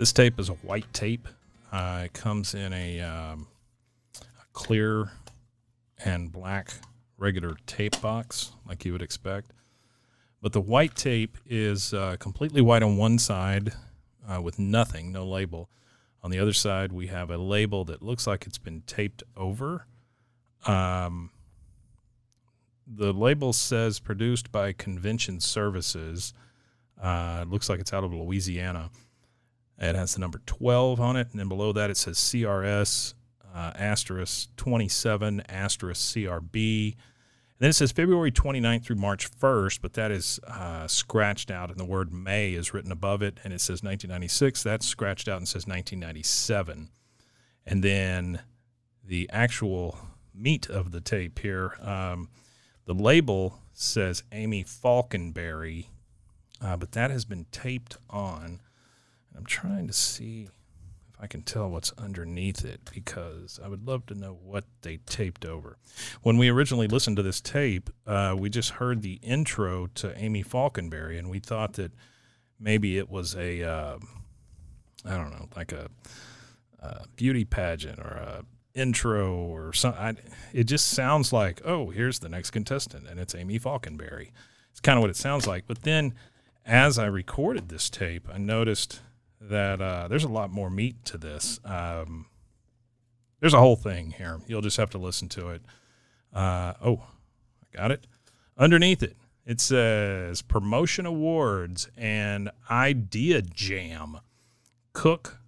This tape is a white tape. Uh, it comes in a, um, a clear and black regular tape box, like you would expect. But the white tape is uh, completely white on one side uh, with nothing, no label. On the other side, we have a label that looks like it's been taped over. Um, the label says produced by Convention Services. Uh, it looks like it's out of Louisiana. It has the number 12 on it, and then below that it says CRS uh, asterisk 27 asterisk CRB. And then it says February 29th through March 1st, but that is uh, scratched out, and the word May is written above it, and it says 1996. That's scratched out and says 1997. And then the actual meat of the tape here, um, the label says Amy Faulkenberry, uh, but that has been taped on. I'm trying to see if I can tell what's underneath it because I would love to know what they taped over. When we originally listened to this tape, uh, we just heard the intro to Amy Faulkenberry, and we thought that maybe it was a, uh, I don't know, like a, a beauty pageant or a intro or something. It just sounds like, oh, here's the next contestant, and it's Amy Faulkenberry. It's kind of what it sounds like. But then, as I recorded this tape, I noticed that uh, there's a lot more meat to this. Um, there's a whole thing here. You'll just have to listen to it. Uh, oh, I got it. Underneath it, it says promotion awards and idea jam. Cook,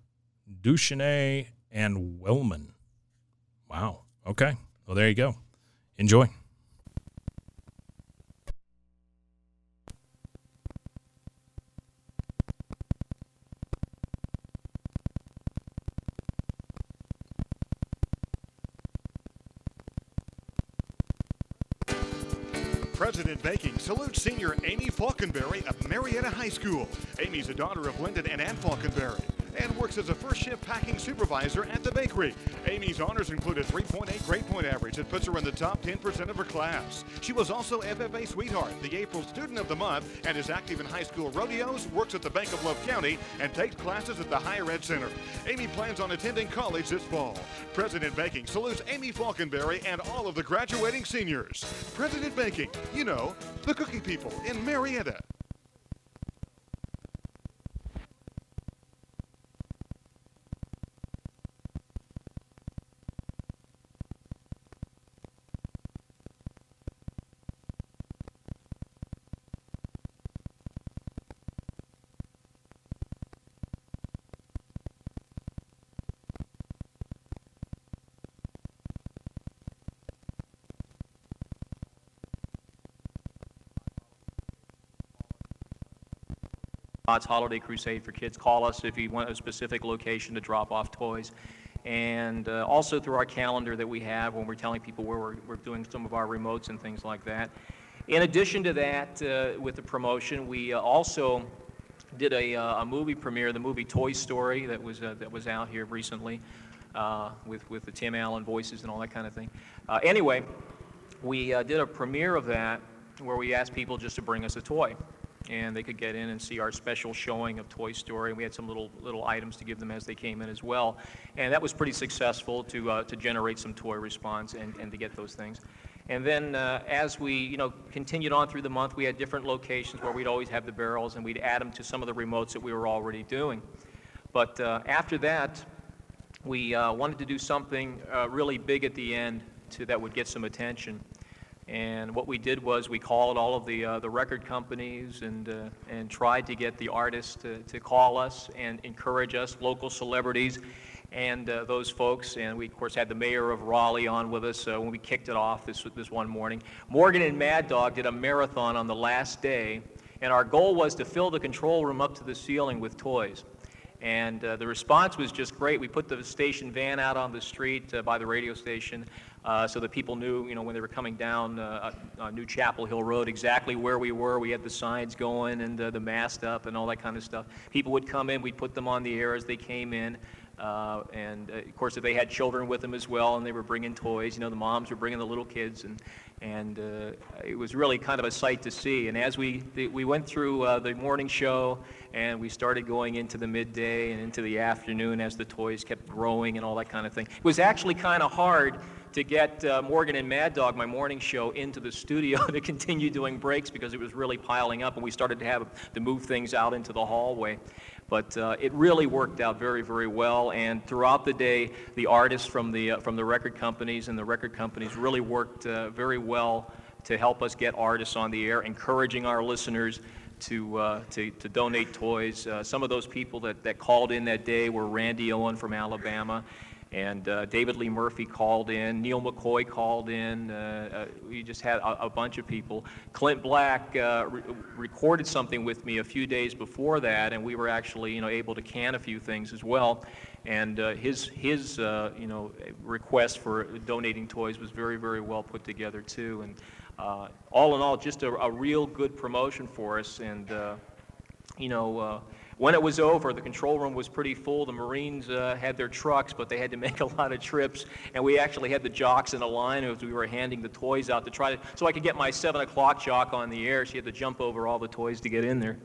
Duchesne, and Wellman. Wow. Okay. Well, there you go. Enjoy. President Baking salutes senior Amy Faulkenberry of Marietta High School. Amy's a daughter of Lyndon and Ann Faulkenberry and works as a first shift packing supervisor at the bakery. Amy's honors include a 3.8 grade point average that puts her in the top 10% of her class. She was also FFA Sweetheart, the April Student of the Month, and is active in high school rodeos, works at the Bank of Love County, and takes classes at the Higher Ed Center. Amy plans on attending college this fall. President Baking salutes Amy Faulkenberry and all of the graduating seniors. President Baking, you know, the cookie people in Marietta. Holiday Crusade for Kids. Call us if you want a specific location to drop off toys. And uh, also through our calendar that we have when we're telling people where we're, we're doing some of our remotes and things like that. In addition to that, uh, with the promotion, we uh, also did a, uh, a, movie premiere, the movie Toy Story, that was, uh, that was out here recently uh, with, with the Tim Allen voices and all that kind of thing. anyway, we did a premiere of that where we asked people just to bring us a toy. And they could get in and see our special showing of Toy Story. And we had some little little items to give them as they came in as well, and that was pretty successful to uh, to generate some toy response and, and to get those things. And then uh, as we, you know, continued on through the month, we had different locations where we'd always have the barrels, and we'd add them to some of the remotes that we were already doing. But uh, after that, we uh, wanted to do something uh, really big at the end to, that would get some attention. And what we did was we called all of the, uh, the record companies and, uh, and tried to get the artists to, to call us and encourage us, local celebrities, and uh, those folks. And we, of course, had the mayor of Raleigh on with us uh, when we kicked it off this, this one morning. Morgan and Mad Dog did a marathon on the last day, and our goal was to fill the control room up to the ceiling with toys. And uh, the response was just great. We put the station van out on the street uh, by the radio station uh, so that people knew, you know, when they were coming down uh, uh, New Chapel Hill Road, exactly where we were. We had the signs going and the mast up and all that kind of stuff. People would come in, we'd put them on the air as they came in. Uh, and uh, of course, if they had children with them as well, and they were bringing toys, you know, the moms were bringing the little kids, and and it was really kind of a sight to see. And as we the, we went through the morning show, and we started going into the midday and into the afternoon as the toys kept growing and all that kind of thing, it was actually kind of hard to get uh, Morgan and Mad Dog, my morning show, into the studio to continue doing breaks because it was really piling up, and we started to have to move things out into the hallway. But uh, it really worked out very, very well. And throughout the day, the artists from the, uh, from the record companies and the record companies really worked uh, very well to help us get artists on the air, encouraging our listeners to, uh, to, to, donate toys. Uh, some of those people that, that called in that day were Randy Owen from Alabama and uh, David Lee Murphy called in, Neal McCoy called in. Uh, uh, we just had a, a, bunch of people. Clint Black uh, re- recorded something with me a few days before that, and we were actually, you know, able to can a few things as well. And uh, his his uh, you know request for donating toys was very very well put together too. And all in all, just a, a, real good promotion for us. And you know when it was over, the control room was pretty full. The Marines uh, had their trucks, but they had to make a lot of trips. And we actually had the jocks in a line as we were handing the toys out to try to, so I could get my 7 o'clock jock on the air. She had to jump over all the toys to get in there.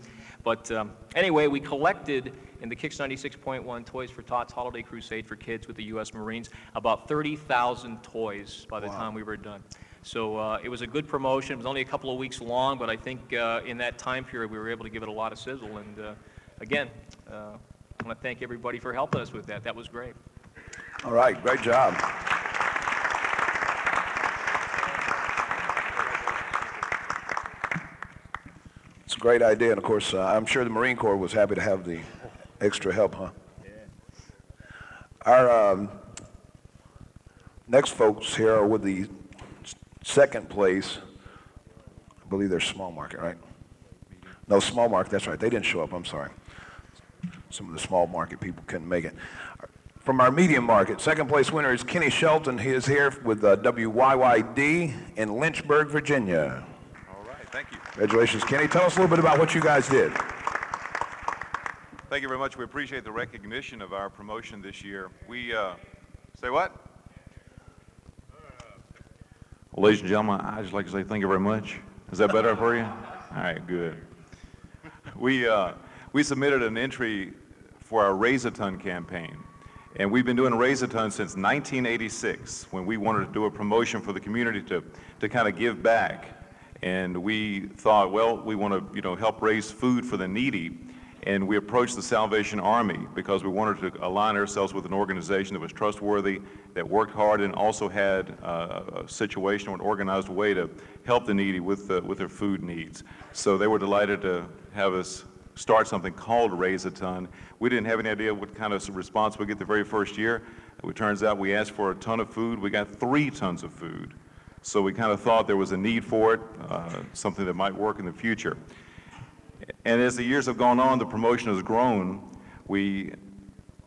But um, anyway, we collected in the Kicks 96.1 Toys for Tots Holiday Crusade for Kids with the U.S. Marines about 30,000 toys by the wow. time we were done. So uh, it was a good promotion. It was only a couple of weeks long, but I think uh, in that time period we were able to give it a lot of sizzle. And uh, again, uh, I want to thank everybody for helping us with that. That was great. All right, great job. It's a great idea, and of course, uh, I'm sure the Marine Corps was happy to have the extra help, huh? Yeah. Our um, next folks here are with the second place. I believe they're small market, right? No, small market, that's right. They didn't show up, I'm sorry some of the small market people couldn't make it. From our medium market, second place winner is Kenny Shelton. He is here with uh, WYYD in Lynchburg, Virginia. All right, thank you. Congratulations, Kenny. Tell us a little bit about what you guys did. Thank you very much. We appreciate the recognition of our promotion this year. We, uh, say what? Well, ladies and gentlemen, I'd just like to say thank you very much. Is that better for you? All right, good. We, uh, we submitted an entry for our Raise-A-Ton campaign. And we've been doing Raise-A-Ton since 1986 when we wanted to do a promotion for the community to, to kind of give back. And we thought, well, we want to you know, help raise food for the needy. And we approached the Salvation Army because we wanted to align ourselves with an organization that was trustworthy, that worked hard, and also had a situation or an organized way to help the needy with, uh, with their food needs. So they were delighted to have us start something called Raise-A-Ton. We didn't have any idea what kind of response we'd get the very first year. It turns out we asked for a ton of food. We got three tons of food. So we kind of thought there was a need for it, uh, something that might work in the future. And as the years have gone on, the promotion has grown. We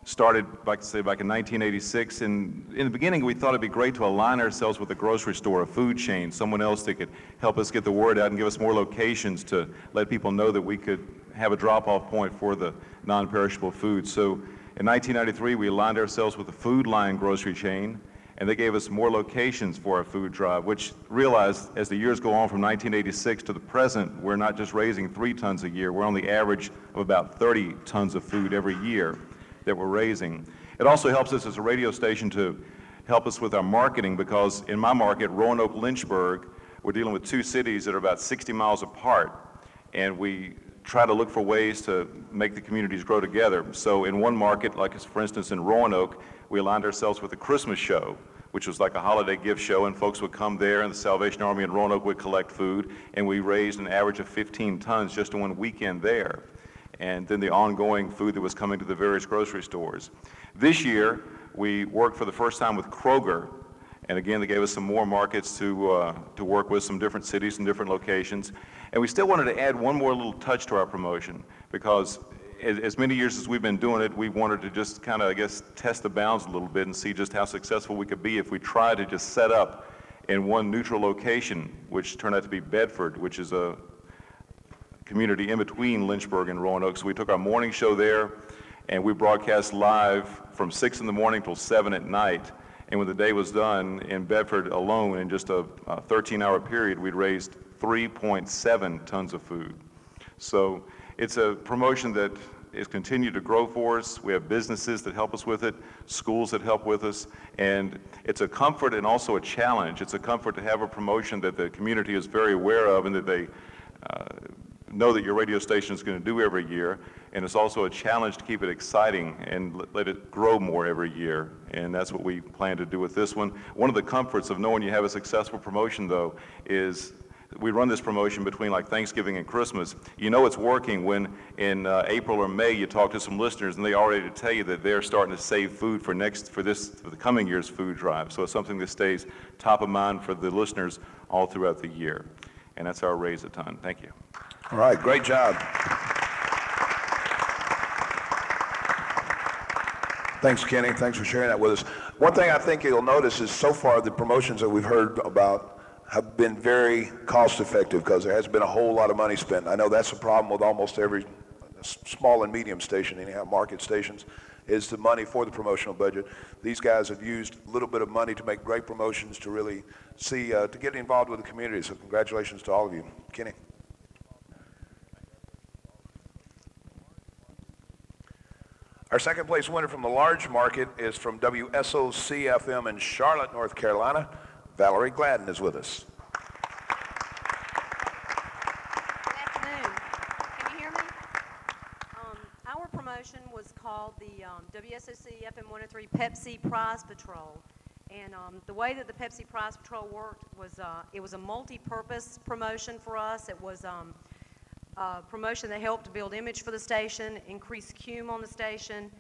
started, like I say, back in 1986. And in the beginning, we thought it'd be great to align ourselves with a grocery store, a food chain, someone else that could help us get the word out and give us more locations to let people know that we could have a drop-off point for the non-perishable food. So in 1993, we aligned ourselves with the Food Lion grocery chain, and they gave us more locations for our food drive, which realized as the years go on from 1986 to the present, we're not just raising three tons a year, we're on the average of about 30 tons of food every year that we're raising. It also helps us as a radio station to help us with our marketing because in my market, Roanoke, Lynchburg, we're dealing with two cities that are about 60 miles apart, and we try to look for ways to make the communities grow together. So in one market, like for instance in Roanoke, we aligned ourselves with a Christmas show, which was like a holiday gift show, and folks would come there, and the Salvation Army in Roanoke would collect food, and we raised an average of 15 tons just in one weekend there. And then the ongoing food that was coming to the various grocery stores. This year, we worked for the first time with Kroger, and again, they gave us some more markets to, uh, to work with, some different cities and different locations. And we still wanted to add one more little touch to our promotion because as, as many years as we've been doing it, we wanted to just kind of, I guess, test the bounds a little bit and see just how successful we could be if we tried to just set up in one neutral location, which turned out to be Bedford, which is a community in between Lynchburg and Roanoke. So we took our morning show there, and we broadcast live from 6 in the morning till 7 at night. And when the day was done in Bedford alone, in just a 13 hour period, we'd raised 3.7 tons of food. So it's a promotion that has continued to grow for us. We have businesses that help us with it, schools that help with us, and it's a comfort and also a challenge. It's a comfort to have a promotion that the community is very aware of and that they uh, know that your radio station is going to do every year. And it's also a challenge to keep it exciting and let it grow more every year. And that's what we plan to do with this one. One of the comforts of knowing you have a successful promotion, though, is we run this promotion between like Thanksgiving and Christmas. You know it's working when in uh, April or May you talk to some listeners and they already tell you that they're starting to save food for next for this for the coming year's food drive. So it's something that stays top of mind for the listeners all throughout the year. And that's our raise a ton. Thank you. All right, great job. Thanks, Kenny. Thanks for sharing that with us. One thing I think you'll notice is so far the promotions that we've heard about have been very cost effective because there hasn't been a whole lot of money spent. I know that's a problem with almost every small and medium station, anyhow, market stations, is the money for the promotional budget. These guys have used a little bit of money to make great promotions to really see, uh, to get involved with the community. So congratulations to all of you. Kenny. Our second place winner from the large market is from WSOC-FM in Charlotte, North Carolina. Valerie Gladden is with us. Good afternoon. Can you hear me? Um, our promotion was called the um, WSOC FM 103 Pepsi Prize Patrol. And um, the way that the Pepsi Prize Patrol worked was uh, it was a multi-purpose promotion for us. It was um, a promotion that helped build image for the station, increase cume on the station,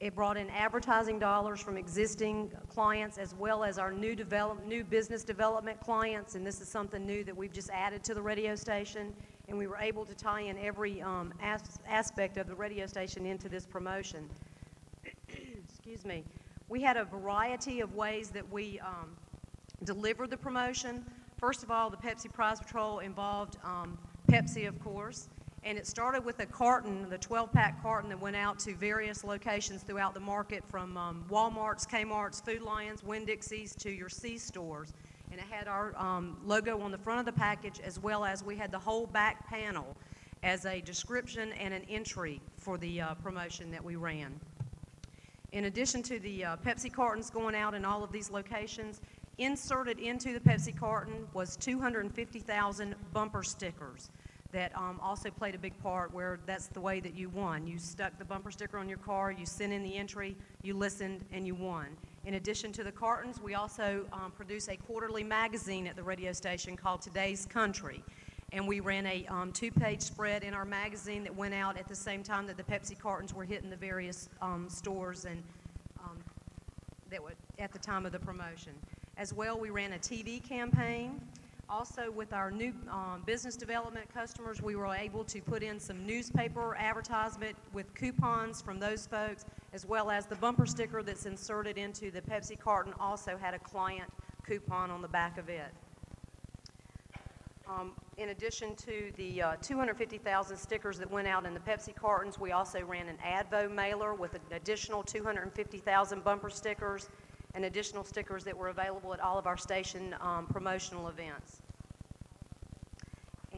it brought in advertising dollars from existing clients as well as our new develop, new business development clients, and this is something new that we've just added to the radio station. And we were able to tie in every um, as- aspect of the radio station into this promotion. Excuse me. We had a variety of ways that we um, delivered the promotion. First of all, the Pepsi Prize Patrol involved um, Pepsi, of course. And it started with a carton, the 12 pack carton that went out to various locations throughout the market from um, Walmart's, Kmart's, Food Lions, Winn Dixie's to your C stores. And it had our um, logo on the front of the package as well as we had the whole back panel as a description and an entry for the uh, promotion that we ran. In addition to the uh, Pepsi cartons going out in all of these locations, inserted into the Pepsi carton was 250,000 bumper stickers that um, also played a big part where that's the way that you won. You stuck the bumper sticker on your car, you sent in the entry, you listened, and you won. In addition to the cartons, we also um, produce a quarterly magazine at the radio station called Today's Country. And we ran a um, two page spread in our magazine that went out at the same time that the Pepsi cartons were hitting the various um, stores and um, that were at the time of the promotion. As well, we ran a TV campaign also, with our new um, business development customers, we were able to put in some newspaper advertisement with coupons from those folks, as well as the bumper sticker that's inserted into the Pepsi carton also had a client coupon on the back of it. Um, in addition to the uh, 250,000 stickers that went out in the Pepsi cartons, we also ran an Advo mailer with an additional 250,000 bumper stickers and additional stickers that were available at all of our station um, promotional events.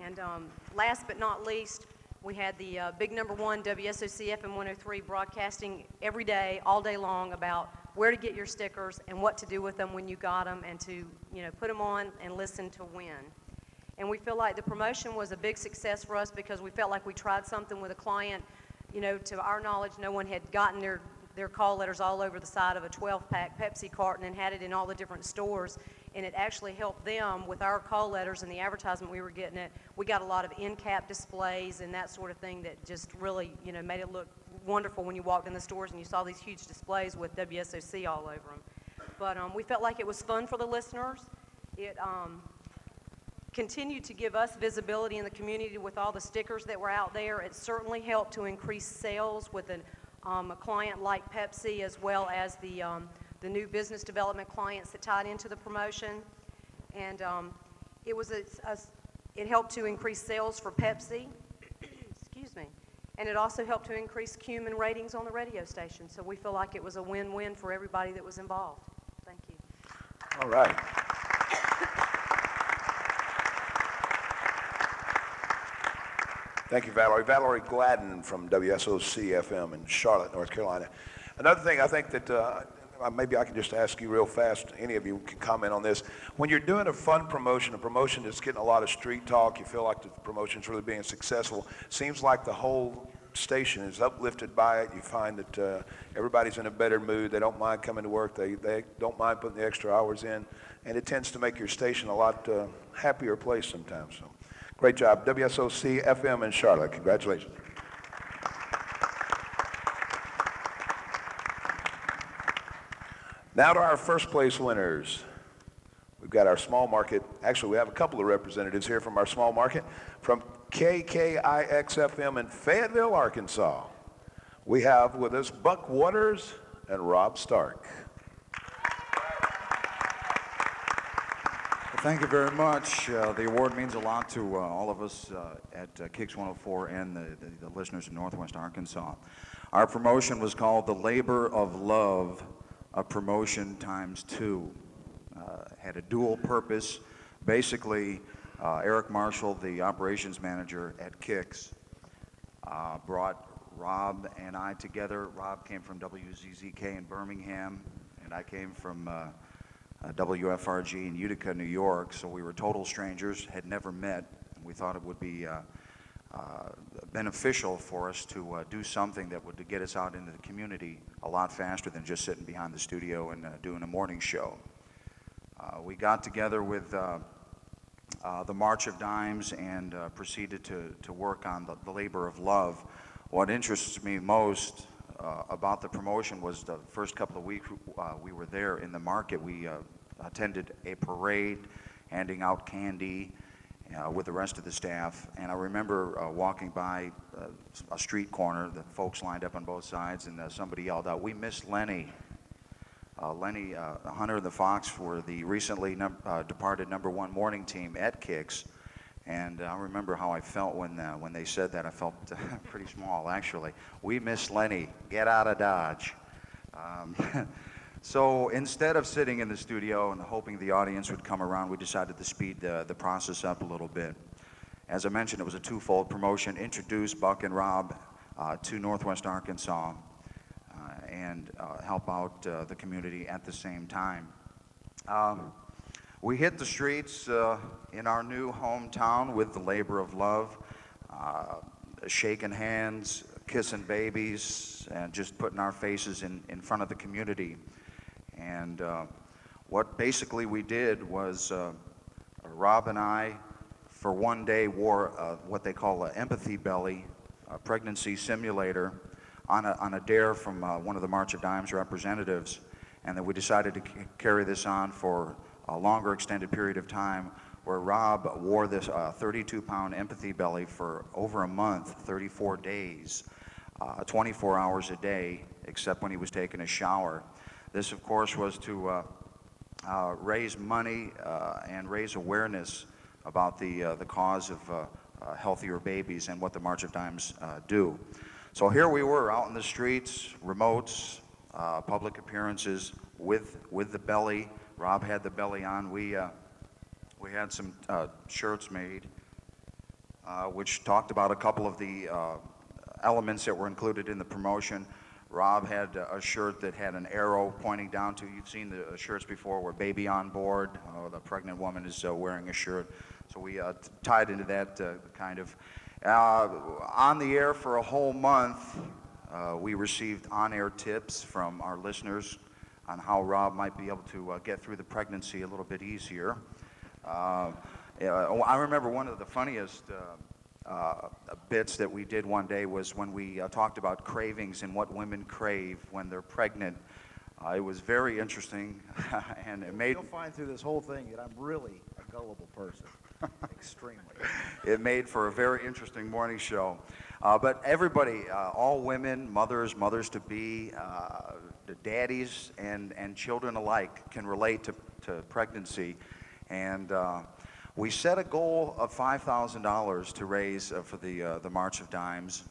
And um, last but not least, we had the uh, big number one WSOC FM 103 broadcasting every day, all day long about where to get your stickers and what to do with them when you got them and to, you know, put them on and listen to win. And we feel like the promotion was a big success for us because we felt like we tried something with a client. You know, to our knowledge, no one had gotten their, their call letters all over the side of a 12 pack Pepsi carton and had it in all the different stores. And it actually helped them with our call letters and the advertisement we were getting it. We got a lot of end cap displays and that sort of thing that just really, you know, made it look wonderful when you walked in the stores and you saw these huge displays with WSOC all over them. But um, we felt like it was fun for the listeners. It, um, continued to give us visibility in the community with all the stickers that were out there. It certainly helped to increase sales with an, um, a client like Pepsi as well as the, um, the new business development clients that tied into the promotion. And um, it, was a, a, it helped to increase sales for Pepsi. Excuse me. And it also helped to increase cumin ratings on the radio station. So we feel like it was a win-win for everybody that was involved. Thank you. All right. Thank you, Valerie. Valerie Gladden from WSOC FM in Charlotte, North Carolina. Another thing I think that uh, maybe I can just ask you real fast, any of you can comment on this. When you're doing a fun promotion, a promotion that's getting a lot of street talk, you feel like the promotion's really being successful, seems like the whole station is uplifted by it. You find that uh, everybody's in a better mood. They don't mind coming to work. They, they don't mind putting the extra hours in. And it tends to make your station a lot uh, happier place sometimes. So. Great job. WSOC FM in Charlotte. Congratulations. Now to our first place winners. We've got our small market. Actually, we have a couple of representatives here from our small market. From KKIX-FM in Fayetteville, Arkansas. We have with us Buck Waters and Rob Stark. Thank you very much. Uh, the award means a lot to uh, all of us uh, at uh, Kicks 104 and the, the, the, listeners in Northwest Arkansas. Our promotion was called the Labor of Love, a promotion times two. Uh, had a dual purpose. Basically, uh, Eric Marshall, the operations manager at Kicks, brought Rob and I together. Rob came from WZZK in Birmingham, and I came from uh, WFRG in Utica, New York. So we were total strangers, had never met. We thought it would be uh, uh, beneficial for us to uh, do something that would get us out into the community a lot faster than just sitting behind the studio and uh, doing a morning show. Uh, we got together with the March of Dimes and proceeded to, to work on the, the labor of love. What interests me most uh, about the promotion was the first couple of weeks uh, we were there in the market. We uh, attended a parade, handing out candy uh, with the rest of the staff. And I remember uh, walking by a street corner, the folks lined up on both sides, and somebody yelled out, "We miss Lenny." Lenny Hunter and the Fox were the recently num- departed number one morning team at Kicks. And I remember how I felt when, uh, when they said that. I felt pretty small, actually. We miss Lenny. Get out of Dodge. Um, so instead of sitting in the studio and hoping the audience would come around, we decided to speed the, the process up a little bit. As I mentioned, it was a twofold promotion introduce Buck and Rob uh, to Northwest Arkansas uh, and uh, help out uh, the community at the same time. Um, we hit the streets uh, in our new hometown with the labor of love, uh, shaking hands, kissing babies, and just putting our faces in, in front of the community. And uh, what basically we did was uh, Rob and I, for one day, wore what they call an empathy belly, a pregnancy simulator, on a, on a dare from uh, one of the March of Dimes representatives. And then we decided to c- carry this on for a longer extended period of time where Rob wore this 32 uh, pound empathy belly for over a month, 34 days, uh, 24 hours a day, except when he was taking a shower. This, of course, was to uh, uh raise money uh, and raise awareness about the, the cause of healthier babies and what the March of Dimes do. So here we were out in the streets, remotes, uh, public appearances with, with the belly. Rob had the belly on. We, uh, we had some uh, shirts made, uh, which talked about a couple of the uh, elements that were included in the promotion. Rob had a shirt that had an arrow pointing down to, you've seen the shirts before where baby on board, uh, the pregnant woman is uh, wearing a shirt. So we uh, t- tied into that uh, kind of. Uh, on the air for a whole month, uh, we received on air tips from our listeners on how Rob might be able to uh, get through the pregnancy a little bit easier. Uh, uh, I remember one of the funniest uh, uh, bits that we did one day was when we uh, talked about cravings and what women crave when they're pregnant. Uh, it was very interesting, and it made You'll find through this whole thing that I'm really a gullible person. Extremely. it made for a very interesting morning show. Uh, but everybody, uh, all women, mothers, mothers to be, uh, daddies, and, and children alike can relate to, to pregnancy. And uh, we set a goal of $5,000 to raise uh, for the, uh, the March of Dimes.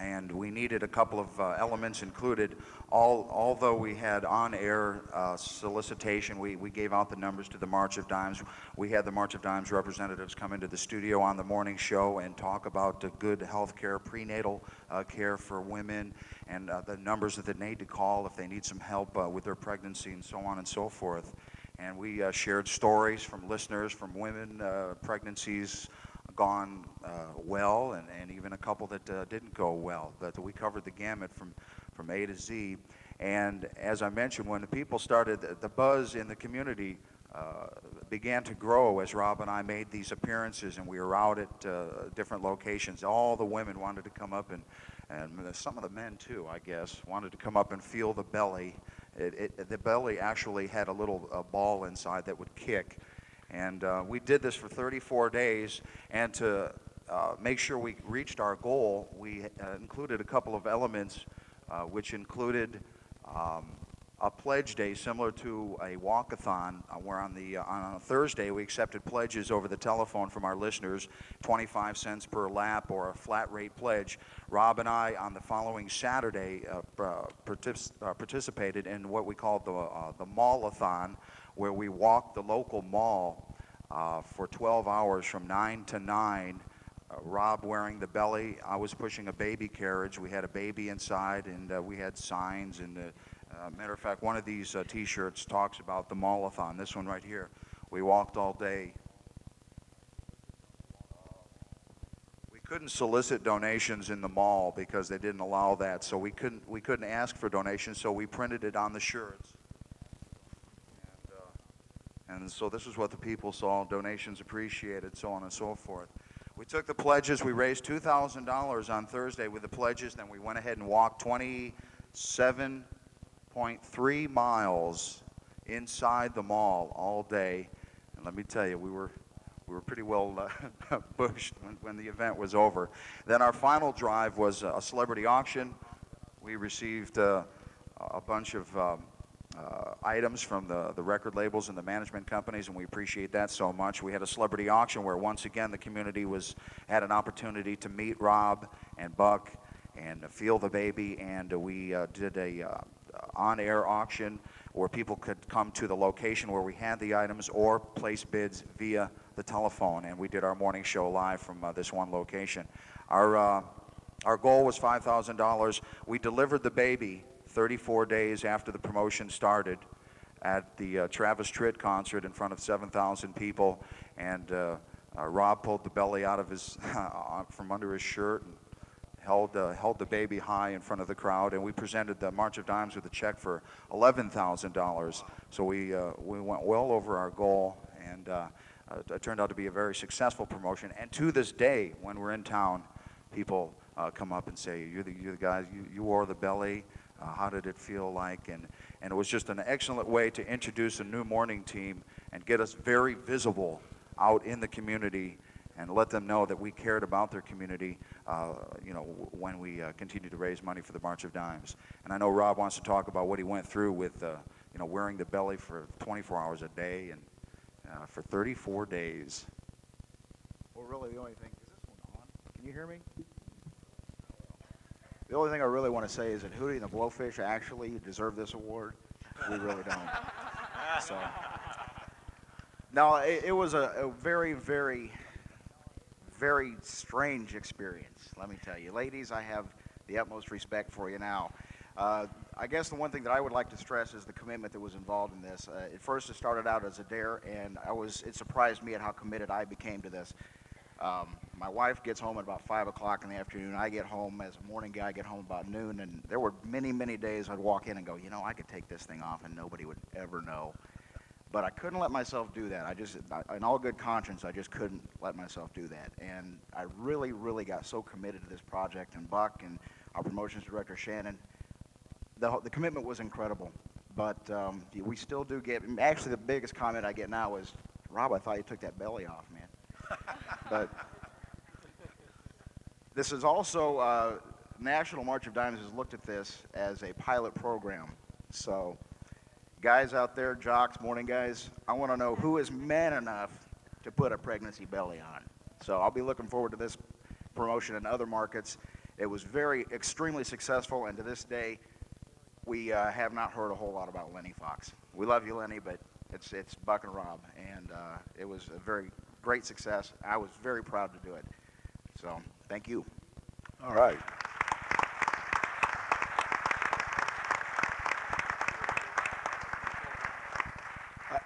And we needed a couple of uh, elements included. All, although we had on-air uh, solicitation, we, we gave out the numbers to the March of Dimes. We had the March of Dimes representatives come into the studio on the morning show and talk about good health care, prenatal uh, care for women, and uh, the numbers that they need to call if they need some help uh, with their pregnancy and so on and so forth. And we uh, shared stories from listeners, from women, uh, pregnancies gone uh, well, and, and even a couple that uh, didn't go well. That we covered the gamut from, from A to Z. And as I mentioned, when the people started, the buzz in the community uh, began to grow as Rob and I made these appearances, and we were out at uh, different locations. All the women wanted to come up, and, and some of the men too, I guess, wanted to come up and feel the belly. It, it, the belly actually had a little ball inside that would kick. And uh, we did this for 34 days. And to uh, make sure we reached our goal, we uh, included a couple of elements, uh, which included um, a pledge day similar to a walkathon, uh, where on, the, uh, on a Thursday we accepted pledges over the telephone from our listeners, 25 cents per lap or a flat rate pledge. Rob and I, on the following Saturday, partic- participated in what we called the, the Mallathon where we walked the local mall uh, for 12 hours from 9 to 9. Uh, Rob wearing the belly. I was pushing a baby carriage. We had a baby inside, and uh, we had signs. And uh, matter of fact, one of these uh, T-shirts talks about the mallathon. This one right here. We walked all day. We couldn't solicit donations in the mall because they didn't allow that. So we couldn't we couldn't ask for donations. So we printed it on the shirts. And so this is what the people saw donations appreciated, so on and so forth. We took the pledges. We raised $2,000 on Thursday with the pledges. Then we went ahead and walked 27.3 miles inside the mall all day. And let me tell you, we were, we were pretty well uh, bushed when, when the event was over. Then our final drive was a celebrity auction. We received uh, a bunch of um, uh, items from the, the record labels and the management companies, and we appreciate that so much. We had a celebrity auction where once again the community was had an opportunity to meet Rob and Buck and feel the baby, and we uh, did a uh, on-air auction where people could come to the location where we had the items or place bids via the telephone, and we did our morning show live from uh, this one location. Our uh, our goal was $5,000. We delivered the baby 34 days after the promotion started at the uh, Travis Tritt concert in front of 7,000 people. And uh, uh, Rob pulled the belly out of his, from under his shirt and held, uh, held the baby high in front of the crowd. And we presented the March of Dimes with a check for $11,000. So we, uh, we went well over our goal. And uh, it turned out to be a very successful promotion. And to this day, when we're in town, people come up and say, You're the, you're the guys, you, you wore the belly. Uh, how did it feel like? And, and it was just an excellent way to introduce a new morning team and get us very visible out in the community and let them know that we cared about their community, uh, you know, when we uh, continue to raise money for the March of Dimes. And I know Rob wants to talk about what he went through with, uh, you know, wearing the belly for 24 hours a day and uh, for 34 days. Well, really, the only thing is this one on. Can you hear me? The only thing I really want to say is that Hootie and the Blowfish actually deserve this award. We really don't. So, no, it, it was a, a very, very, very strange experience. Let me tell you, ladies, I have the utmost respect for you now. Uh, I guess the one thing that I would like to stress is the commitment that was involved in this. Uh, at first, it started out as a dare, and I was it surprised me at how committed I became to this. Um, my wife gets home at about five o'clock in the afternoon. I get home as a morning guy. I get home about noon, and there were many, many days I'd walk in and go, you know, I could take this thing off, and nobody would ever know. But I couldn't let myself do that. I just, in all good conscience, I just couldn't let myself do that. And I really, really got so committed to this project, and Buck and our promotions director Shannon, the the commitment was incredible. But um, we still do get. Actually, the biggest comment I get now is, Rob, I thought you took that belly off, man but this is also uh, National March of Dimes has looked at this as a pilot program. So, guys out there, jocks, morning guys, I want to know who is man enough to put a pregnancy belly on. So I'll be looking forward to this promotion in other markets. It was very extremely successful, and to this day, we uh, have not heard a whole lot about Lenny Fox. We love you, Lenny, but it's it's Buck and Rob, and uh, it was a very great success. I was very proud to do it. So thank you. All right.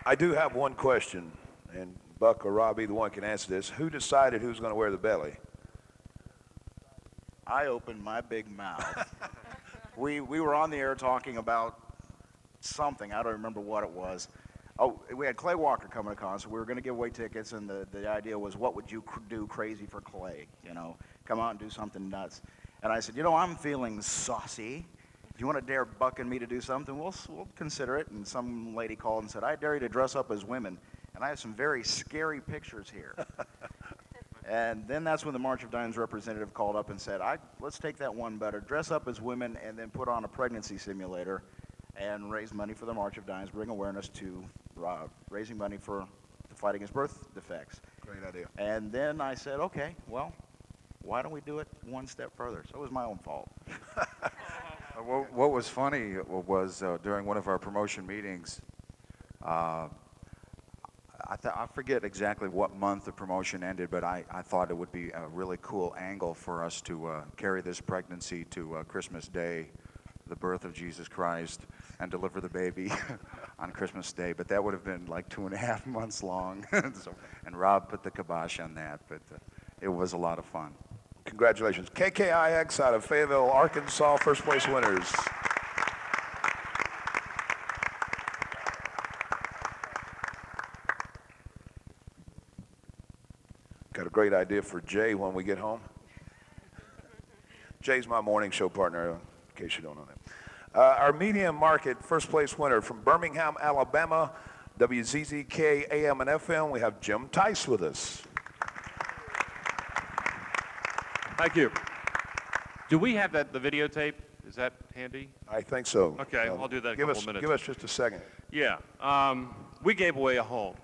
I, do have one question, and Buck or Rob, either one can answer this. Who decided who's going to wear the belly? I opened my big mouth. we, we were on the air talking about something. I don't remember what it was. Oh, we had Clay Walker coming to concert. We were going to give away tickets, and the, the idea was, what would you cr- do crazy for Clay? You know, come out and do something nuts. And I said, you know, I'm feeling saucy. If you want to dare Buck and me to do something, we'll, we'll consider it. And some lady called and said, I dare you to dress up as women. And I have some very scary pictures here. and then that's when the March of Dimes representative called up and said, I, let's take that one better. Dress up as women and then put on a pregnancy simulator and raise money for the March of Dimes, bring awareness to uh, raising money for the fight against birth defects. Great idea. And then I said, okay, well, why don't we do it one step further? So it was my own fault. what, what, was funny was uh, during one of our promotion meetings, uh, I, th- I, forget exactly what month the promotion ended, but I, I, thought it would be a really cool angle for us to uh, carry this pregnancy to uh, Christmas Day, the birth of Jesus Christ, and deliver the baby on Christmas Day, but that would have been like two and a half months long. so, and Rob put the kibosh on that, but uh, it was a lot of fun. Congratulations. KKIX out of Fayetteville, Arkansas, first place winners. Got a great idea for Jay when we get home. Jay's my morning show partner, in case you don't know that. Uh, our medium market first place winner from Birmingham, Alabama, WZZK AM and FM. We have Jim Tice with us. Thank you. Do we have that the videotape? Is that handy? I think so. Okay, um, I'll do that in give a couple us, minutes. Give us just a second. Yeah. Um, we gave away a home.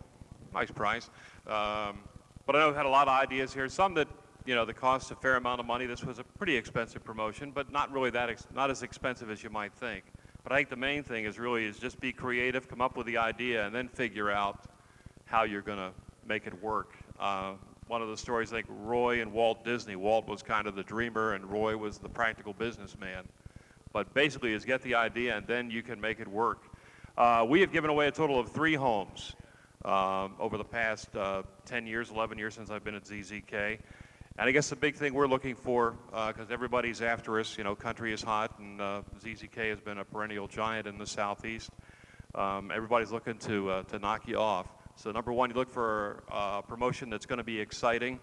Nice price. Um, but I know we had a lot of ideas here. Some that you know, the cost a fair amount of money. This was a pretty expensive promotion, but not really that, ex- not as expensive as you might think. But I think the main thing is really is just be creative, come up with the idea, and then figure out how you're going to make it work. Uh, one of the stories, I think Roy and Walt Disney. Walt was kind of the dreamer, and Roy was the practical businessman. But basically, is get the idea, and then you can make it work. Uh, we have given away a total of three homes um, over the past uh, 10 years, 11 years since I've been at ZZK. And I guess the big thing we're looking for, because uh, everybody's after us, you know, country is hot, and uh, ZZK has been a perennial giant in the southeast. Um, everybody's looking to uh, to knock you off. So number one, you look for a promotion that's going to be exciting.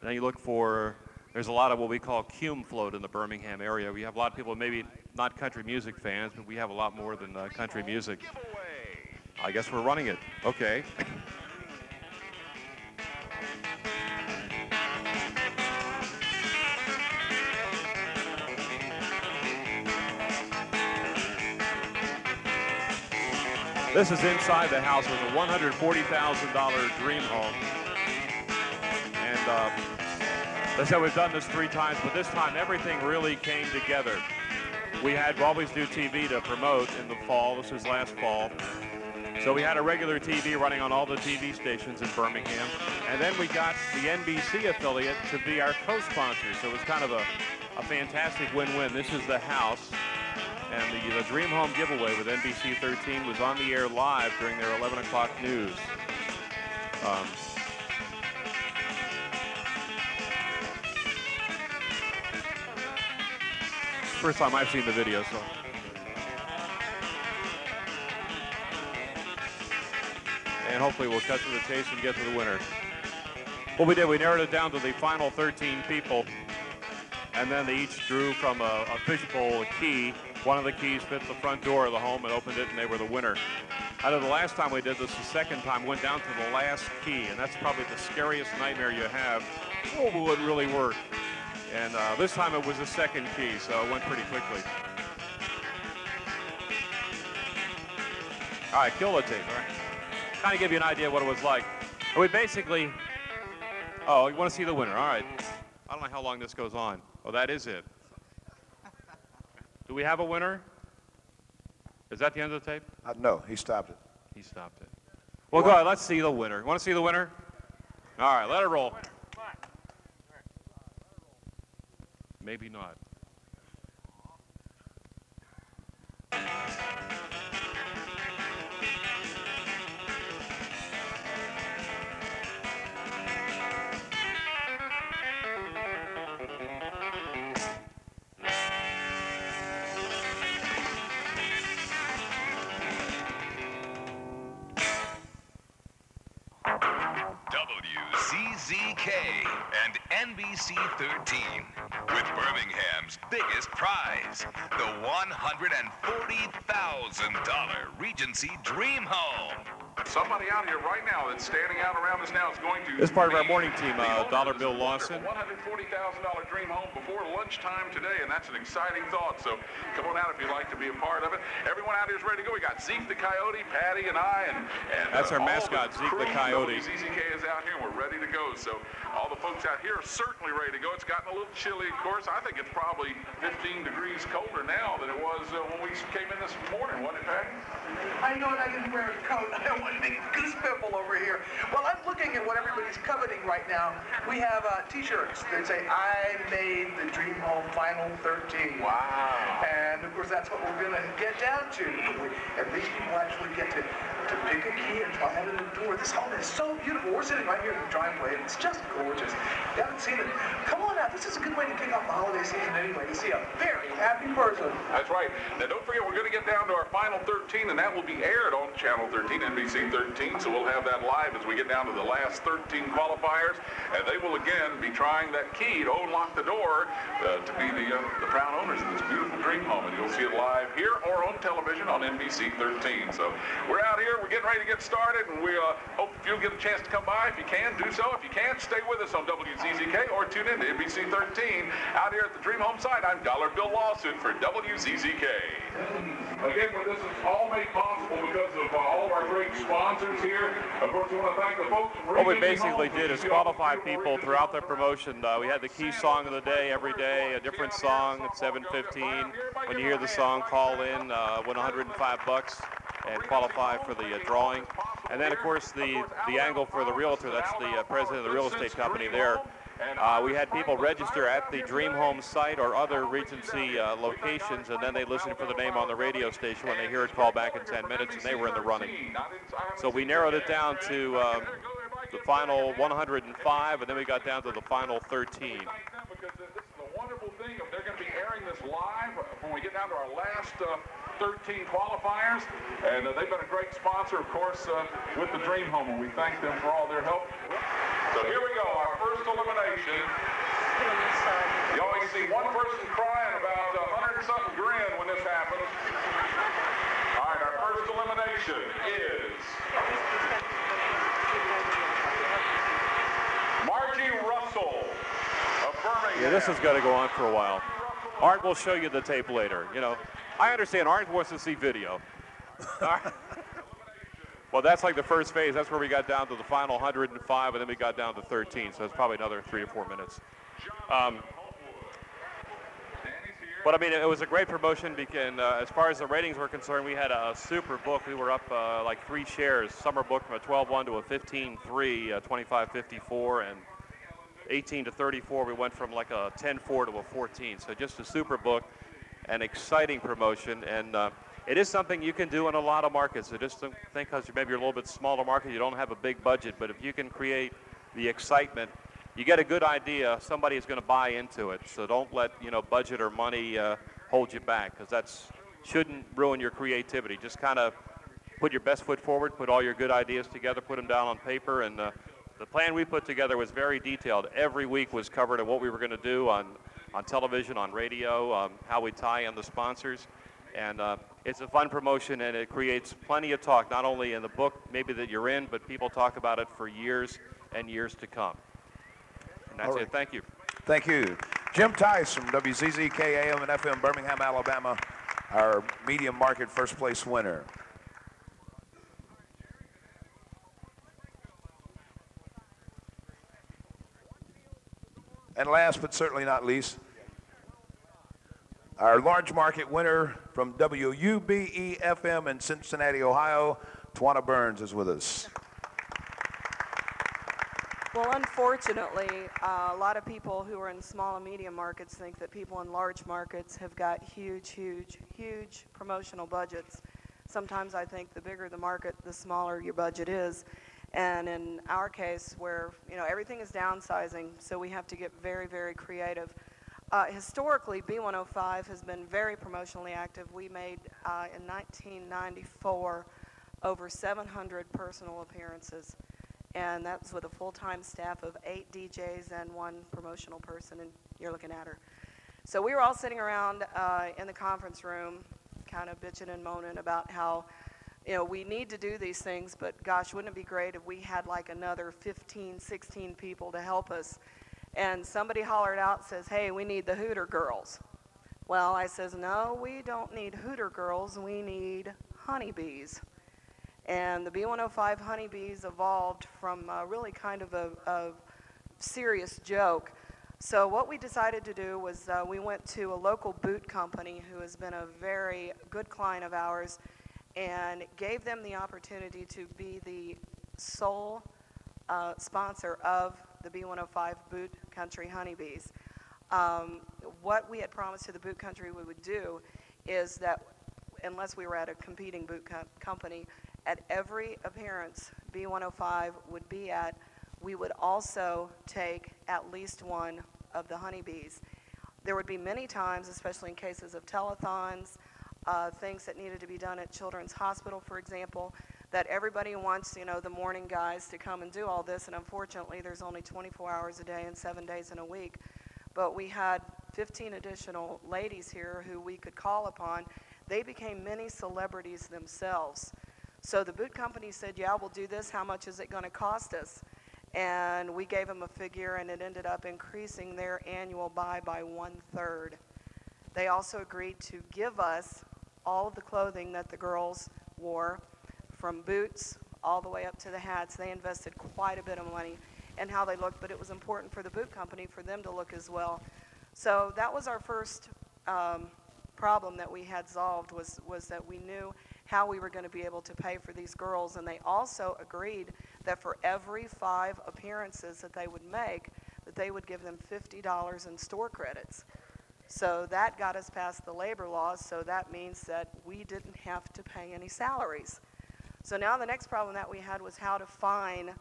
And then you look for there's a lot of what we call cume float in the Birmingham area. We have a lot of people, maybe not country music fans, but we have a lot more than uh, country music. I guess we're running it. Okay. This is inside the house with a $140,000 dream home. And uh, I said we've done this three times, but this time everything really came together. We had Always Do TV to promote in the fall. This was last fall. So we had a regular TV running on all the TV stations in Birmingham. And then we got the NBC affiliate to be our co-sponsor. So it was kind of a, a fantastic win-win. This is the house. And the, the Dream Home giveaway with NBC 13 was on the air live during their 11 o'clock news. Um, first time I've seen the video, so. And hopefully we'll cut to the chase and get to the winner. What we did, we narrowed it down to the final 13 people, and then they each drew from a, a fishbowl a key. One of the keys fit the front door of the home and opened it, and they were the winner. I know the last time we did this, the second time, went down to the last key, and that's probably the scariest nightmare you have. Oh, will it really work? And uh, this time it was the second key, so it went pretty quickly. All right, kill the tape, all right? Kind of give you an idea what it was like. We basically, oh, you want to see the winner? All right. I don't know how long this goes on. Oh, that is it. Do we have a winner? Is that the end of the tape? Uh, no, he stopped it. He stopped it. Well, go ahead. Let's see the winner. Want to see the winner? All right, let it roll. Maybe not. WZZK and NBC 13 with Birmingham's biggest prize, the $140,000 Regency Dream Home. Somebody out here right now that's standing out around us now is going to. This is part of our morning team, uh, Dollar Bill Lawson. $140,000 dream home before lunchtime today, and that's an exciting thought. So come on out if you'd like to be a part of it. Everyone out here is ready to go. We got Zeke the Coyote, Patty, and I, and, and That's uh, our mascot, the Zeke the. Coyote. WZZK is out here, and we're ready to go. So all the folks out here are certainly ready to go. It's gotten a little chilly, of course. I think it's probably 15 degrees colder now than it was uh, when we came in this morning, wasn't it, Patty? I know and I didn't wear a coat. I don't want to make goose pimple over here. Well, I'm looking at what everybody's coveting right now. We have uh, T-shirts that say, I made the Dream Home Final 13. Wow. And, of course, that's what we're going to get down to. And these people actually get to, to pick a key and try the door. This home is so beautiful. We're sitting right here in the driveway, and it's just gorgeous. You haven't seen it. Come on out. This is a good way to kick off the holiday season anyway, to see a very happy person. That's right. Now, don't forget, we're going to get down to our final 13, and that will be aired on Channel 13, NBC 13. So we'll have that live as we get down to the last 13 qualifiers, and they will again be trying that key to unlock the door uh, to be the, uh, the proud owners of this beautiful dream home. And you'll see it live here or on television on NBC 13. So we're out here. We're getting ready to get started, and we uh, hope if you'll get a chance to come by. If you can, do so. If you can't, stay with us on WZZK or tune in to NBC 13. Out here at the Dream Home site, I'm Dollar Bill Lawson for WZZK. Again, this is all made possible because of uh, all of our great sponsors here. Of course, we want to thank the folks from What we basically Homes. did is qualify people throughout the promotion. Uh, we had the key song of the day every day, a different song at 7:15. When you hear the song, call in, uh, win 105 bucks, and qualify for the uh, drawing. And then, of course, the the angle for the realtor. That's the uh, president of the real estate company there. Uh, we had people register at the Dream Home site or other Regency uh, locations, and then they listen for the name on the radio station. When they hear it, call back in 10 minutes, and they were in the running. So we narrowed it down to um, the final 105, and then we got down to the final 13. because this is the wonderful thing they're going to be airing this live when we get down to our last uh, 13 qualifiers. And uh, they've been a great sponsor, of course, uh, with the Dream Home, and we thank them for all their help. So here we go, our first elimination. You always see one person crying about a hundred something grand when this happens. All right, our first elimination is Margie Russell Yeah, this is going to go on for a while. Art will show you the tape later. You know, I understand Art wants to see video. Well, that's like the first phase. That's where we got down to the final 105, and then we got down to 13. So it's probably another three or four minutes. Um, but I mean, it was a great promotion because uh, as far as the ratings were concerned, we had a super book. We were up uh, like three shares. Summer book from a 12-1 to a 15-3, uh, 25-54, and 18 to 34. We went from like a 10-4 to a 14. So just a super book, an exciting promotion, and uh, it is something you can do in a lot of markets. So just think because maybe you're a little bit smaller market, you don't have a big budget, but if you can create the excitement you get a good idea, somebody is going to buy into it. So don't let you know budget or money uh, hold you back because that's shouldn't ruin your creativity. Just kind of put your best foot forward, put all your good ideas together, put them down on paper, and uh, the plan we put together was very detailed. Every week was covered on what we were going to do on on television, on radio, um, how we tie in the sponsors, and uh, it's a fun promotion and it creates plenty of talk, not only in the book maybe that you're in, but people talk about it for years and years to come. And that's right. it. Thank you. Thank you. Jim Tice from WZZK AM and FM Birmingham, Alabama, our medium market first place winner. And last but certainly not least, our large market winner from WUBE FM in Cincinnati, Ohio, Tawana Burns is with us. Well, unfortunately, uh, a lot of people who are in small and medium markets think that people in large markets have got huge, huge, huge promotional budgets. Sometimes I think the bigger the market, the smaller your budget is. And in our case, where you know everything is downsizing, so we have to get very, very creative. Uh, historically, B105 has been very promotionally active. We made uh, in 1994 over 700 personal appearances and that's with a full-time staff of eight DJs and one promotional person, and you're looking at her. So we were all sitting around uh, in the conference room, kind of bitching and moaning about how, you know, we need to do these things, but gosh, wouldn't it be great if we had like another 15, 16 people to help us? And somebody hollered out, says, hey, we need the Hooter girls. Well, I says, no, we don't need Hooter girls, we need honeybees. And the B105 honeybees evolved from uh, really kind of a, a, serious joke. So what we decided to do was uh, we went to a local boot company who has been a very good client of ours and gave them the opportunity to be the sole uh, sponsor of the B105 Boot Country Honeybees. Um, what we had promised to the boot country we would do is that unless we were at a competing boot co- company, at every appearance B105 would be at, we would also take at least one of the honeybees. There would be many times, especially in cases of telethons, uh, things that needed to be done at Children's Hospital, for example, that everybody wants, you know, the morning guys to come and do all this, and unfortunately, there's only 24 hours a day and seven days in a week. But we had 15 additional ladies here who we could call upon. They became many celebrities themselves. So the boot company said, Yeah, we'll do this. How much is it going to cost us? And we gave them a figure, and it ended up increasing their annual buy by one third. They also agreed to give us all of the clothing that the girls wore, from boots all the way up to the hats. They invested quite a bit of money in how they looked, but it was important for the boot company for them to look as well. So that was our first um, problem that we had solved was, was that we knew how we were going to be able to pay for these girls. And they also agreed that for every five appearances that they would make, that they would give them $50 in store credits. So that got us past the labor laws, so that means that we didn't have to pay any salaries. So now the next problem that we had was how to find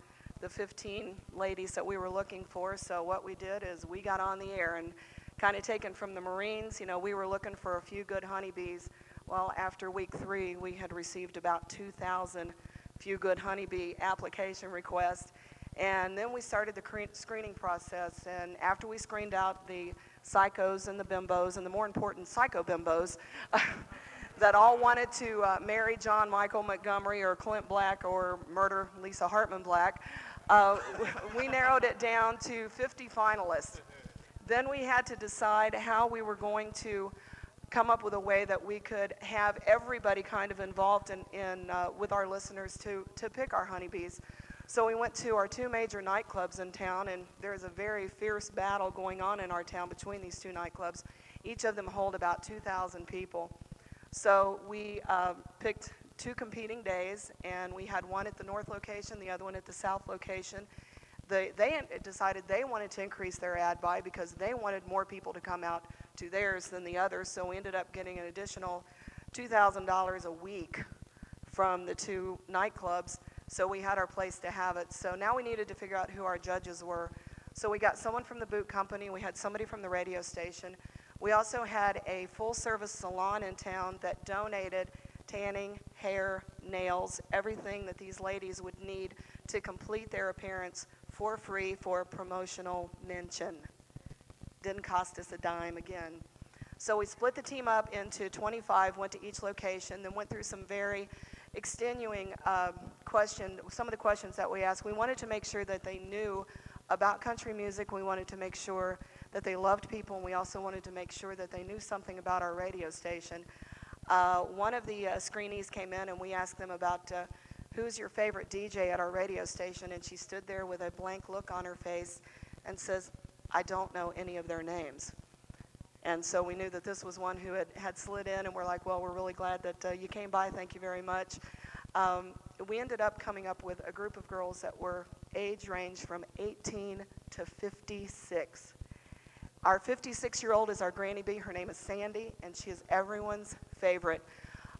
the 15 ladies that we were looking for. So what we did is we got on the air and kind of taken from the Marines, you know, we were looking for a few good honeybees well, after week three, we had received about 2,000 Few Good Honeybee application requests. And then we started the screening process. And after we screened out the psychos and the bimbos, and the more important psycho bimbos, that all wanted to uh, marry John Michael Montgomery or Clint Black or murder Lisa Hartman Black, uh, we narrowed it down to 50 finalists. Then we had to decide how we were going to come up with a way that we could have everybody kind of involved in, in uh, with our listeners to, to pick our honeybees. So we went to our two major nightclubs in town, and there's a very fierce battle going on in our town between these two nightclubs. Each of them hold about 2,000 people. So we uh, picked two competing days, and we had one at the north location, the other one at the south location. They decided they wanted to increase their ad buy because they wanted more people to come out to theirs than the others. So we ended up getting an additional $2,000 a week from the two nightclubs. So we had our place to have it. So now we needed to figure out who our judges were. So we got someone from the boot company, we had somebody from the radio station. We also had a full service salon in town that donated tanning, hair, nails, everything that these ladies would need to complete their appearance for free for a promotional mention. Didn't cost us a dime again. So we split the team up into 25, went to each location, then went through some very extenuating um, question, some of the questions that we asked. We wanted to make sure that they knew about country music. We wanted to make sure that they loved people, and we also wanted to make sure that they knew something about our radio station. Uh, one of the uh, screenees came in, and we asked them about uh, who's your favorite DJ at our radio station, and she stood there with a blank look on her face and says, I don't know any of their names. And so we knew that this was one who had, had slid in, and we're like, well, we're really glad that uh, you came by. Thank you very much. Um, we ended up coming up with a group of girls that were age range from 18 to 56. Our 56 year old is our Granny Bee. Her name is Sandy, and she is everyone's favorite.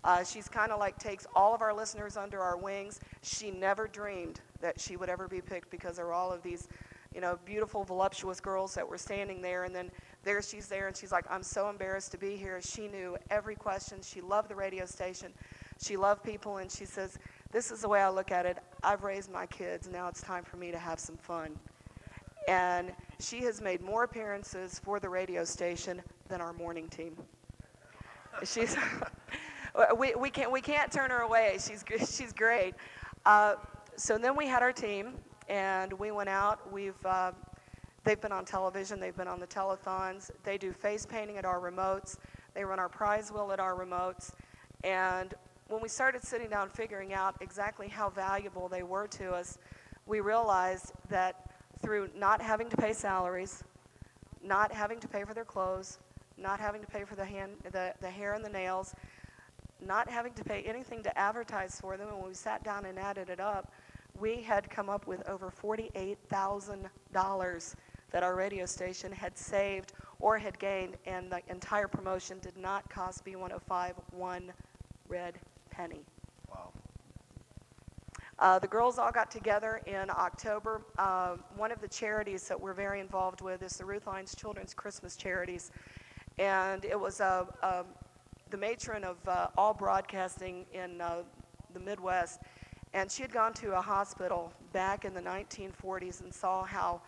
Uh, she's kind of like takes all of our listeners under our wings. She never dreamed that she would ever be picked because there were all of these, you know, beautiful, voluptuous girls that were standing there, and then there she's there, and she's like, I'm so embarrassed to be here. She knew every question. She loved the radio station. She loved people, and she says, This is the way I look at it. I've raised my kids. Now it's time for me to have some fun. And she has made more appearances for the radio station than our morning team. She's, we, we, can't, we can't turn her away. She's, she's great. Uh, so then we had our team, and we went out. We've uh, They've been on television, they've been on the telethons, they do face painting at our remotes, they run our prize wheel at our remotes. And when we started sitting down figuring out exactly how valuable they were to us, we realized that through not having to pay salaries, not having to pay for their clothes, not having to pay for the, hand, the, the hair and the nails, not having to pay anything to advertise for them, and when we sat down and added it up, we had come up with over $48,000 that our radio station had saved or had gained, and the entire promotion did not cost B105 one red penny. Wow. Uh, the girls all got together in October. Uh, one of the charities that we're very involved with is the Ruth Lyons Children's Christmas Charities. And it was uh, the matron of uh, all broadcasting in uh, the Midwest. And she had gone to a hospital back in the 1940s and saw how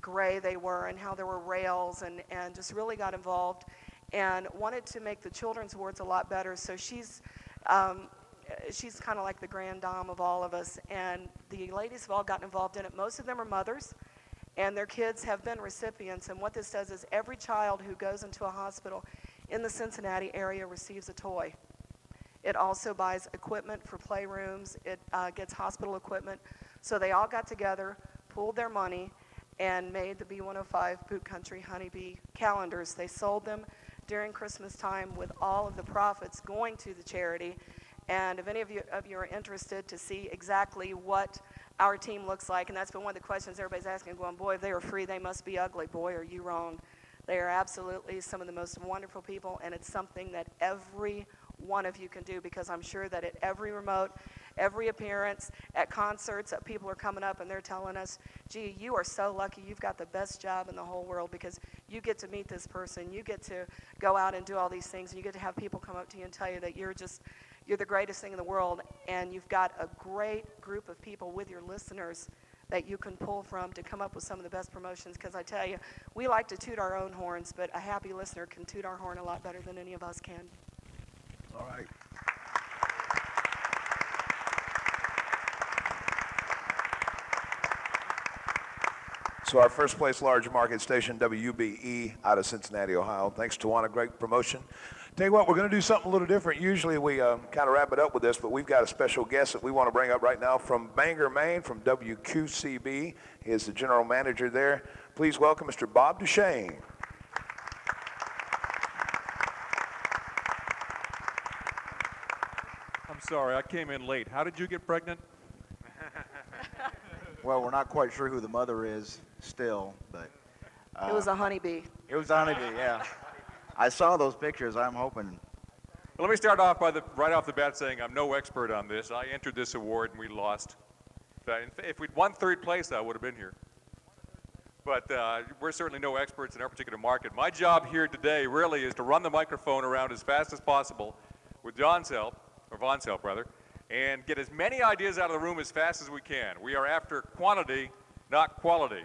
gray they were and how there were rails and, and just really got involved and wanted to make the children's wards a lot better. So she's, um, she's kind of like the grand dame of all of us. And the ladies have all gotten involved in it. Most of them are mothers, and their kids have been recipients. And what this does is every child who goes into a hospital in the Cincinnati area receives a toy. It also buys equipment for playrooms. It uh, gets hospital equipment. So they all got together, pooled their money, and made the B105 Boot Country Honeybee calendars. They sold them during Christmas time with all of the profits going to the charity. And if any of you, of you are interested to see exactly what our team looks like, and that's been one of the questions everybody's asking, going, boy, if they were free, they must be ugly. Boy, are you wrong. They are absolutely some of the most wonderful people, and it's something that every one of you can do because I'm sure that at every remote, every appearance, at concerts, that people are coming up and they're telling us, gee, you are so lucky. You've got the best job in the whole world because you get to meet this person. You get to go out and do all these things. And you get to have people come up to you and tell you that you're just, you're the greatest thing in the world. And you've got a great group of people with your listeners that you can pull from to come up with some of the best promotions. Because I tell you, we like to toot our own horns, but a happy listener can toot our horn a lot better than any of us can. All right. So our first place large market station, WUBE, out of Cincinnati, Ohio. Thanks, Tawana. Great promotion. Tell you what, we're going to do something a little different. Usually we um, kind of wrap it up with this, but we've got a special guest that we want to bring up right now from Bangor, Maine, from WQCB. He is the general manager there. Please welcome Mr. Bob Duchesne. I'm sorry, I came in late. How did you get pregnant? Well, we're not quite sure who the mother is still, but. Uh, It was a honeybee. It was a honeybee, yeah. I saw those pictures. I'm hoping. Well, let me start off by the right off the bat saying I'm no expert on this. I entered this award and we lost. Uh, in fa- If we'd won third place, I would have been here. But uh, we're certainly no experts in our particular market. My job here today really is to run the microphone around as fast as possible with John's help, or Vaughn's help rather, and get as many ideas out of the room as fast as we can. We are after quantity, not quality.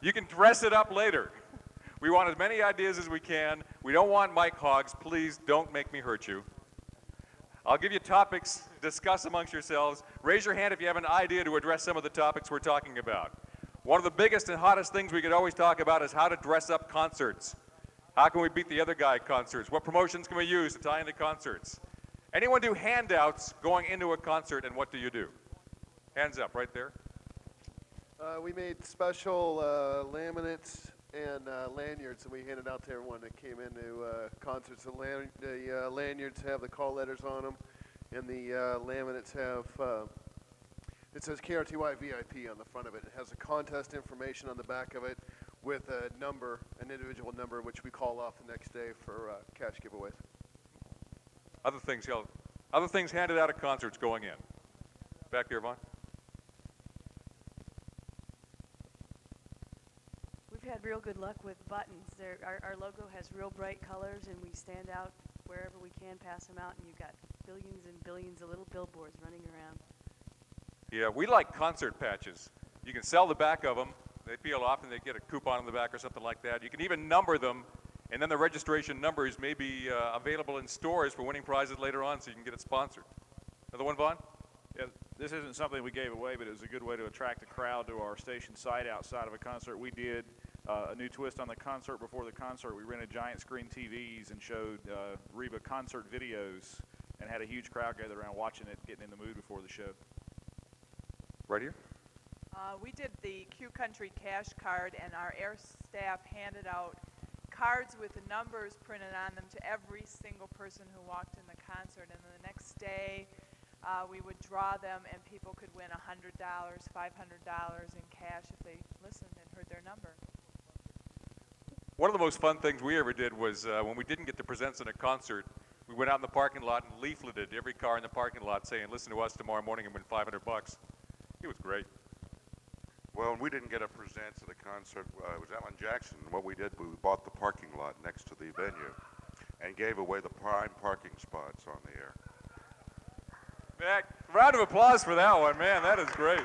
You can dress it up later. We want as many ideas as we can. We don't want mic hogs. Please don't make me hurt you. I'll give you topics, discuss amongst yourselves. Raise your hand if you have an idea to address some of the topics we're talking about. One of the biggest and hottest things we could always talk about is how to dress up concerts. How can we beat the other guy at concerts? What promotions can we use to tie into concerts? Anyone do handouts going into a concert, and what do you do? Hands up right there. Uh, we made special uh, laminates and uh, lanyards, and we handed out to everyone that came into uh, concerts. The, lan- the uh, lanyards have the call letters on them, and the uh, laminates have it says KRTY VIP on the front of it. It has the contest information on the back of it with a number, an individual number, which we call off the next day for cash giveaways. Other things, yeah, other things handed out at concerts going in. Back there, Vaughn. We've had real good luck with buttons. Our, our logo has real bright colors, and we stand out wherever we can, pass them out, and you've got billions and billions of little billboards running around. Yeah, we like concert patches. You can sell the back of them. They peel off and they get a coupon on the back or something like that. You can even number them, and then the registration numbers may be uh, available in stores for winning prizes later on so you can get it sponsored. Another one, Vaughn? Yeah, this isn't something we gave away, but it was a good way to attract a crowd to our station site outside of a concert. We did uh, a new twist on the concert before the concert. We rented giant screen TVs and showed uh, Reba concert videos and had a huge crowd gathered around watching it, getting in the mood before the show. Right here? Uh, we did the Q Country cash card, and our air staff handed out cards with the numbers printed on them to every single person who walked in the concert. And the next day, uh, we would draw them, and people could win $100, $500 in cash if they listened and heard their number. One of the most fun things we ever did was uh, when we didn't get the presents in a concert, we went out in the parking lot and leafleted every car in the parking lot saying, listen to us tomorrow morning and win 500 bucks. It was great. Well, we didn't get a present at the concert, uh, it was Alan Jackson. What we did, we bought the parking lot next to the venue and gave away the prime parking spots on the air. Man, round of applause for that one, man. That is great.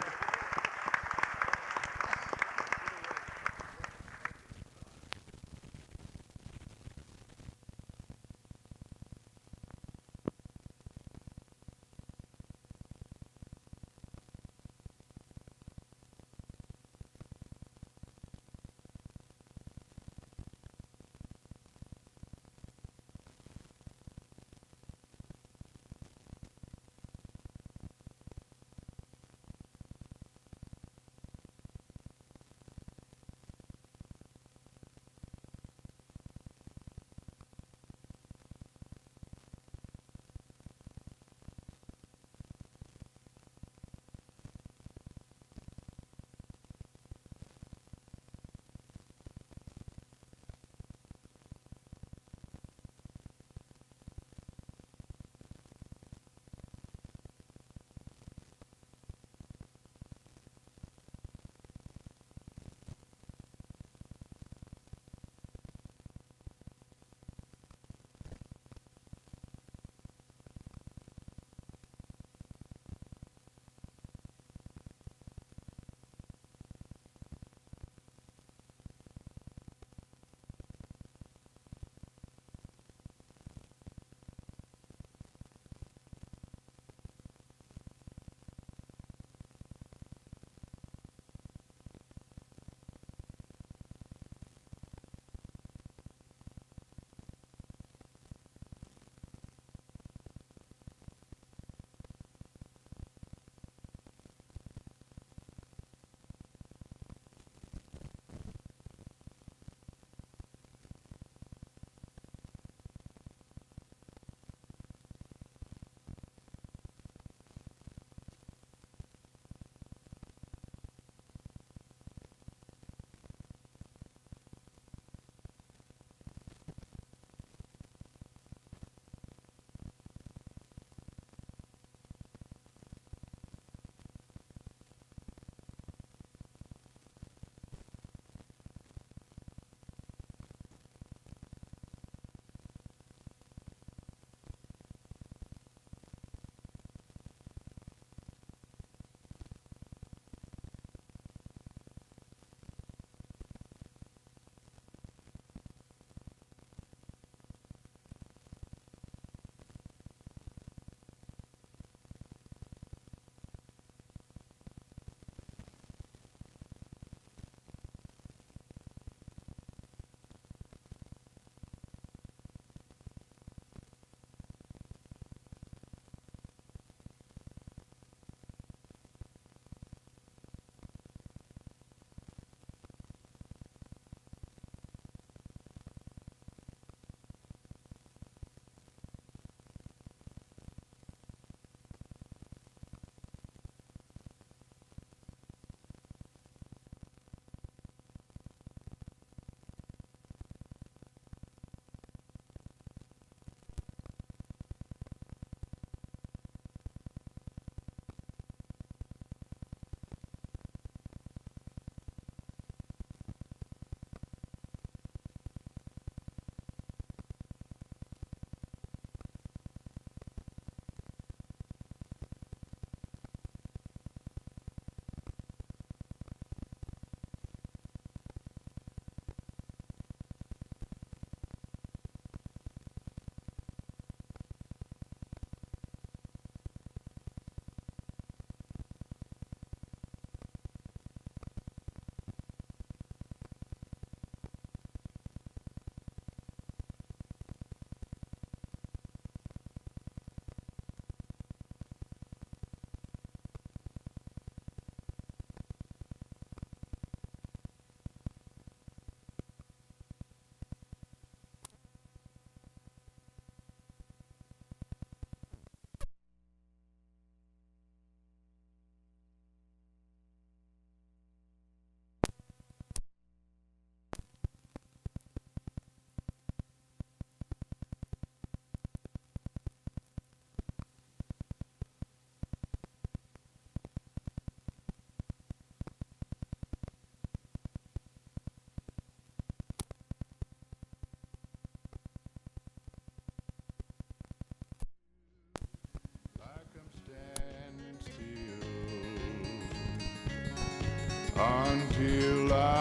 Until I